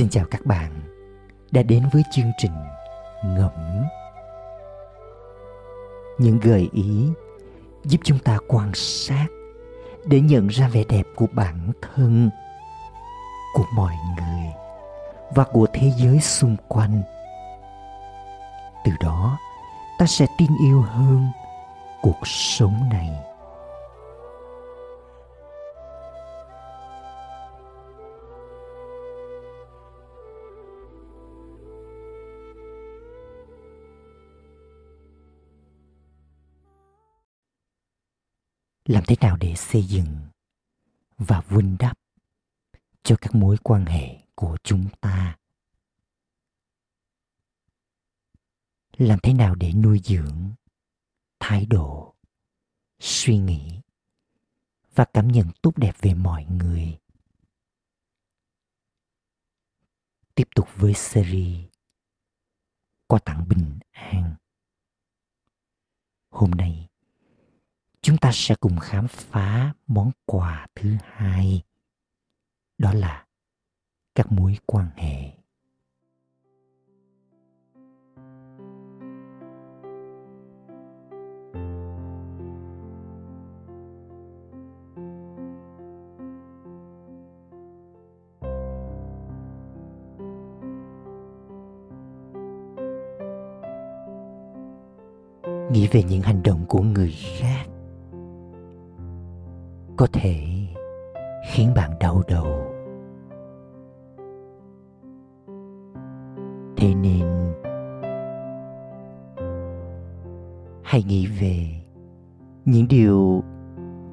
Xin chào các bạn đã đến với chương trình Ngẫm. Những gợi ý giúp chúng ta quan sát để nhận ra vẻ đẹp của bản thân, của mọi người và của thế giới xung quanh. Từ đó, ta sẽ tin yêu hơn cuộc sống này. Làm thế nào để xây dựng và vun đắp cho các mối quan hệ của chúng ta? Làm thế nào để nuôi dưỡng thái độ, suy nghĩ và cảm nhận tốt đẹp về mọi người? Tiếp tục với series qua tặng bình an. Hôm nay chúng ta sẽ cùng khám phá món quà thứ hai. Đó là các mối quan hệ. Nghĩ về những hành động của người khác có thể khiến bạn đau đầu. Thế nên, hãy nghĩ về những điều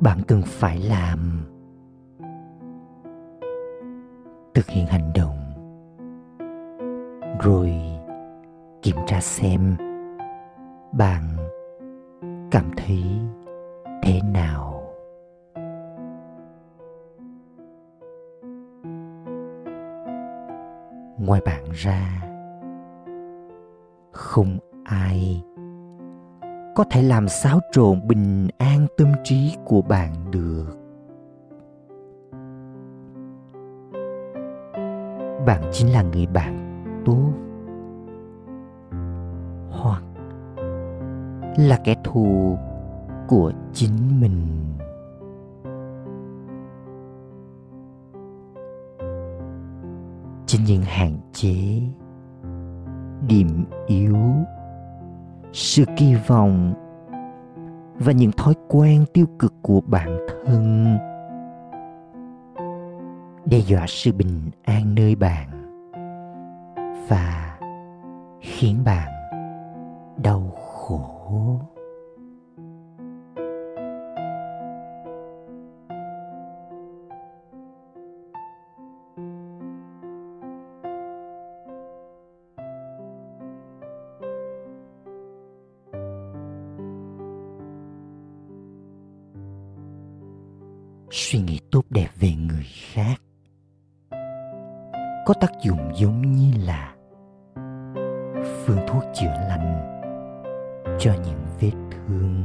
bạn cần phải làm thực hiện hành động, rồi kiểm tra xem bạn cảm thấy thế nào. Ngoài bạn ra. Không ai có thể làm xáo trộn bình an tâm trí của bạn được. Bạn chính là người bạn tốt. Hoặc là kẻ thù của chính mình. Những hạn chế, điểm yếu, sự kỳ vọng và những thói quen tiêu cực của bản thân. Đe dọa sự bình an nơi bạn và khiến bạn đau khổ. Suy nghĩ tốt đẹp về người khác. Có tác dụng giống như là phương thuốc chữa lành cho những vết thương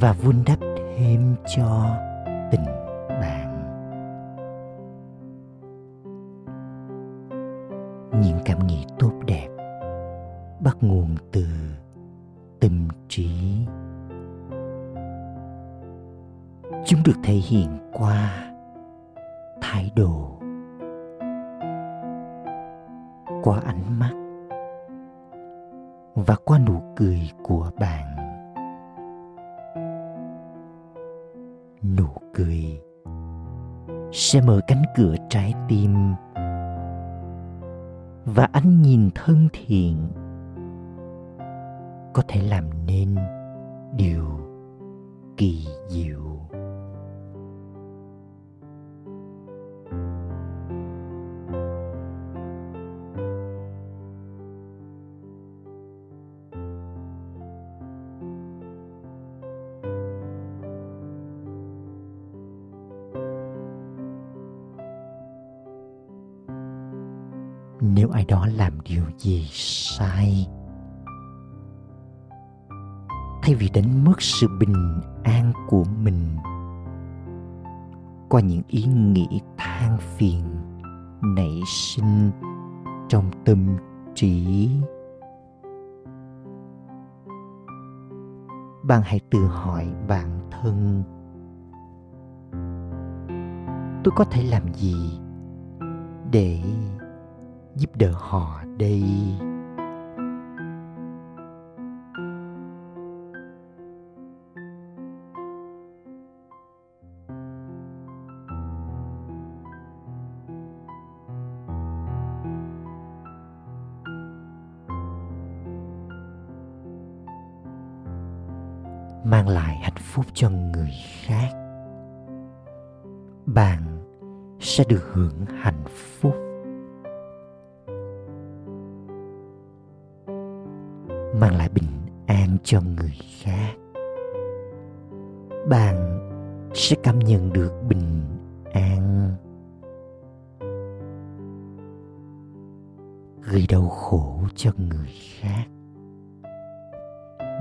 và vun đắp thêm cho tình bạn. Những cảm nghĩ tốt đẹp bắt nguồn từ tâm trí chúng được thể hiện qua thái độ, qua ánh mắt và qua nụ cười của bạn. Nụ cười sẽ mở cánh cửa trái tim và ánh nhìn thân thiện có thể làm nên điều kỳ diệu. Nếu ai đó làm điều gì sai, thay vì đánh mất sự bình an của mình qua những ý nghĩ than phiền nảy sinh trong tâm trí, bạn hãy tự hỏi bản thân, tôi có thể làm gì để giúp đỡ họ đây. Mang lại hạnh phúc cho người khác. Bạn sẽ được hưởng hạnh phúc. Mang lại bình an cho người khác. Bạn sẽ cảm nhận được bình an. Gây đau khổ cho người khác.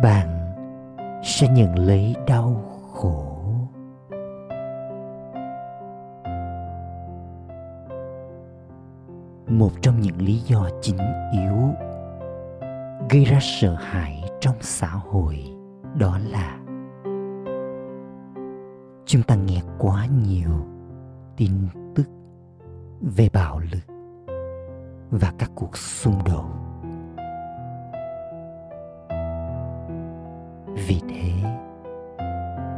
Bạn sẽ nhận lấy đau khổ. Một trong những lý do chính yếu gây ra sợ hãi trong xã hội, đó là chúng ta nghe quá nhiều tin tức về bạo lực và các cuộc xung đột. Vì thế,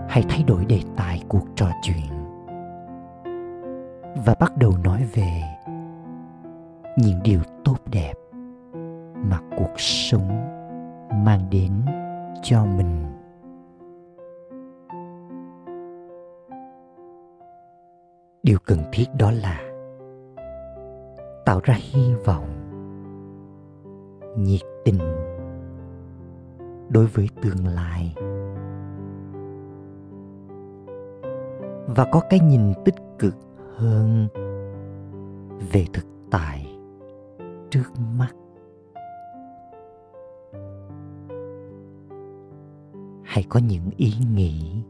hãy thay đổi đề tài cuộc trò chuyện và bắt đầu nói về những điều tốt đẹp mà cuộc sống mang đến cho mình. Điều cần thiết đó là tạo ra hy vọng, nhiệt tình đối với tương lai. Và có cái nhìn tích cực hơn về thực tại trước mắt. Hãy có những ý nghĩ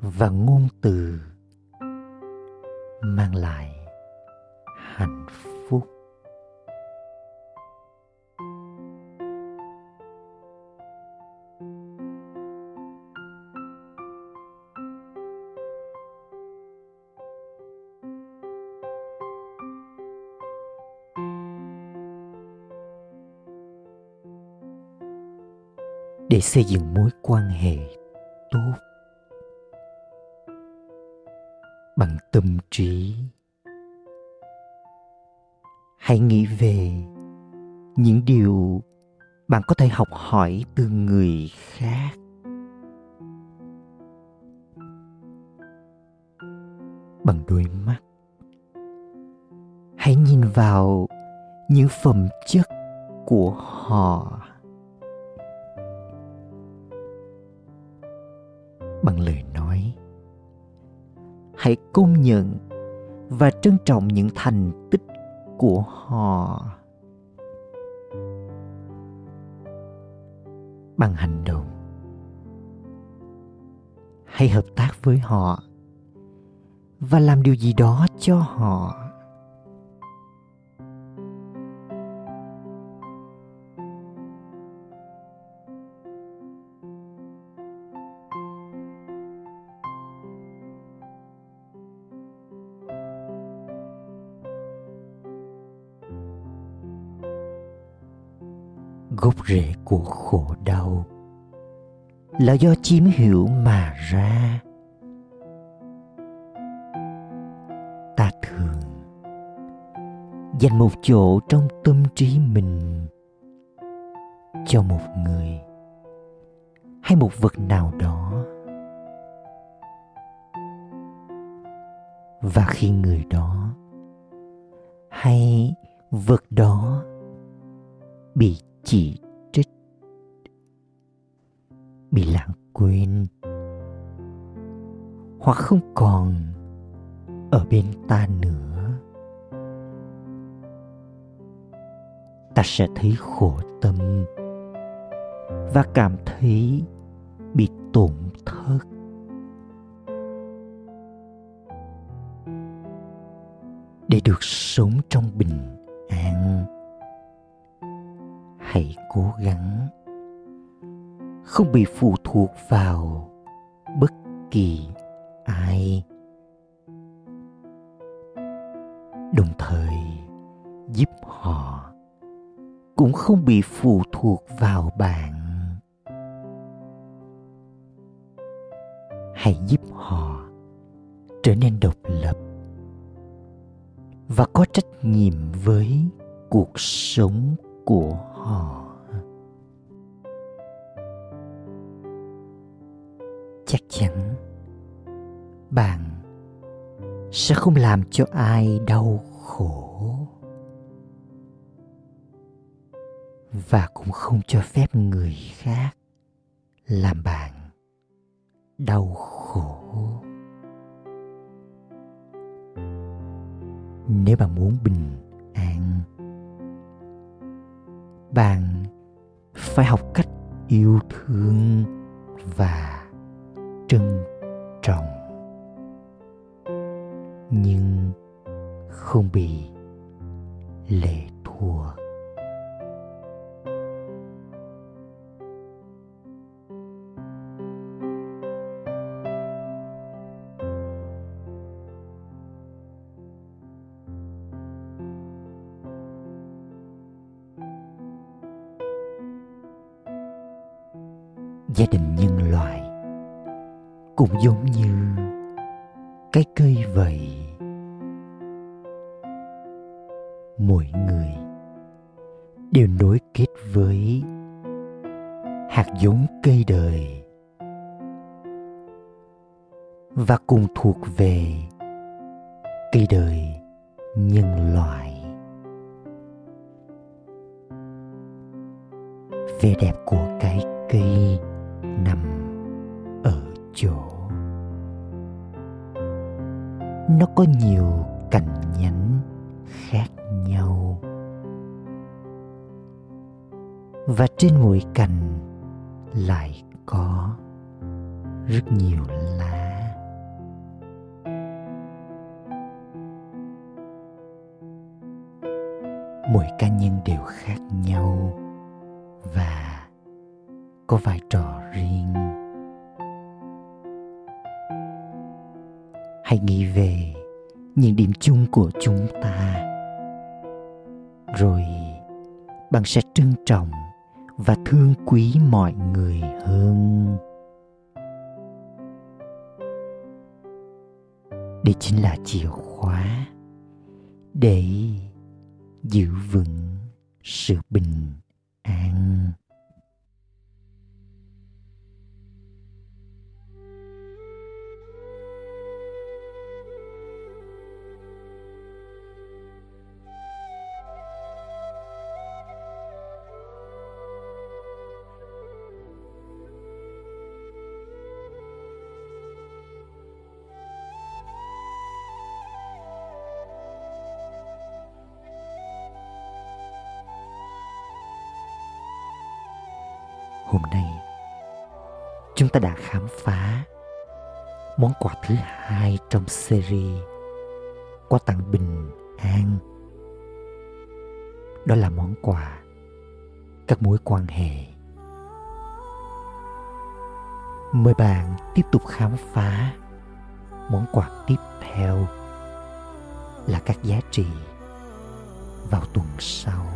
và ngôn từ mang lại hạnh phúc. Để xây dựng mối quan hệ tốt. Bằng tâm trí. Hãy nghĩ về những điều bạn có thể học hỏi từ người khác. Bằng đôi mắt. Hãy nhìn vào những phẩm chất của họ. Công nhận và trân trọng những thành tích của họ. Bằng hành động, hãy hợp tác với họ và làm điều gì đó cho họ. Của khổ đau. Là do chiếm hữu mà ra. Ta thường dành một chỗ trong tâm trí mình cho một người hay một vật nào đó. Và khi người đó hay vật đó bị chỉ bị lãng quên. Hoặc không còn ở bên ta nữa. Ta sẽ thấy khổ tâm và cảm thấy bị tổn thất. Để được sống trong bình an, hãy cố gắng không bị phụ thuộc vào bất kỳ ai. Đồng thời, giúp họ cũng không bị phụ thuộc vào bạn. Hãy giúp họ trở nên độc lập và có trách nhiệm với cuộc sống của họ. Chắc chắn bạn sẽ không làm cho ai đau khổ và cũng không cho phép người khác làm bạn đau khổ. Nếu bạn muốn bình an, bạn phải học cách yêu thương và trân trọng. Nhưng không bị lệ thua. Gia đình nhân cũng giống như cái cây vậy. Mỗi người đều nối kết với hạt giống cây đời và cùng thuộc về cây đời nhân loại. Vẻ đẹp của cái cây nằm ở chỗ nó có nhiều cành nhánh khác nhau. Và trên mỗi cành lại có rất nhiều lá. Mỗi cá nhân đều khác nhau và có vai trò riêng. Hãy nghĩ về những điểm chung của chúng ta. Rồi, bạn sẽ trân trọng và thương quý mọi người hơn. Đây chính là chìa khóa để giữ vững sự bình hôm nay, chúng ta đã khám phá món quà thứ hai trong series quà tặng bình an. Đó là món quà các mối quan hệ. Mời bạn tiếp tục khám phá món quà tiếp theo là các giá trị vào tuần sau.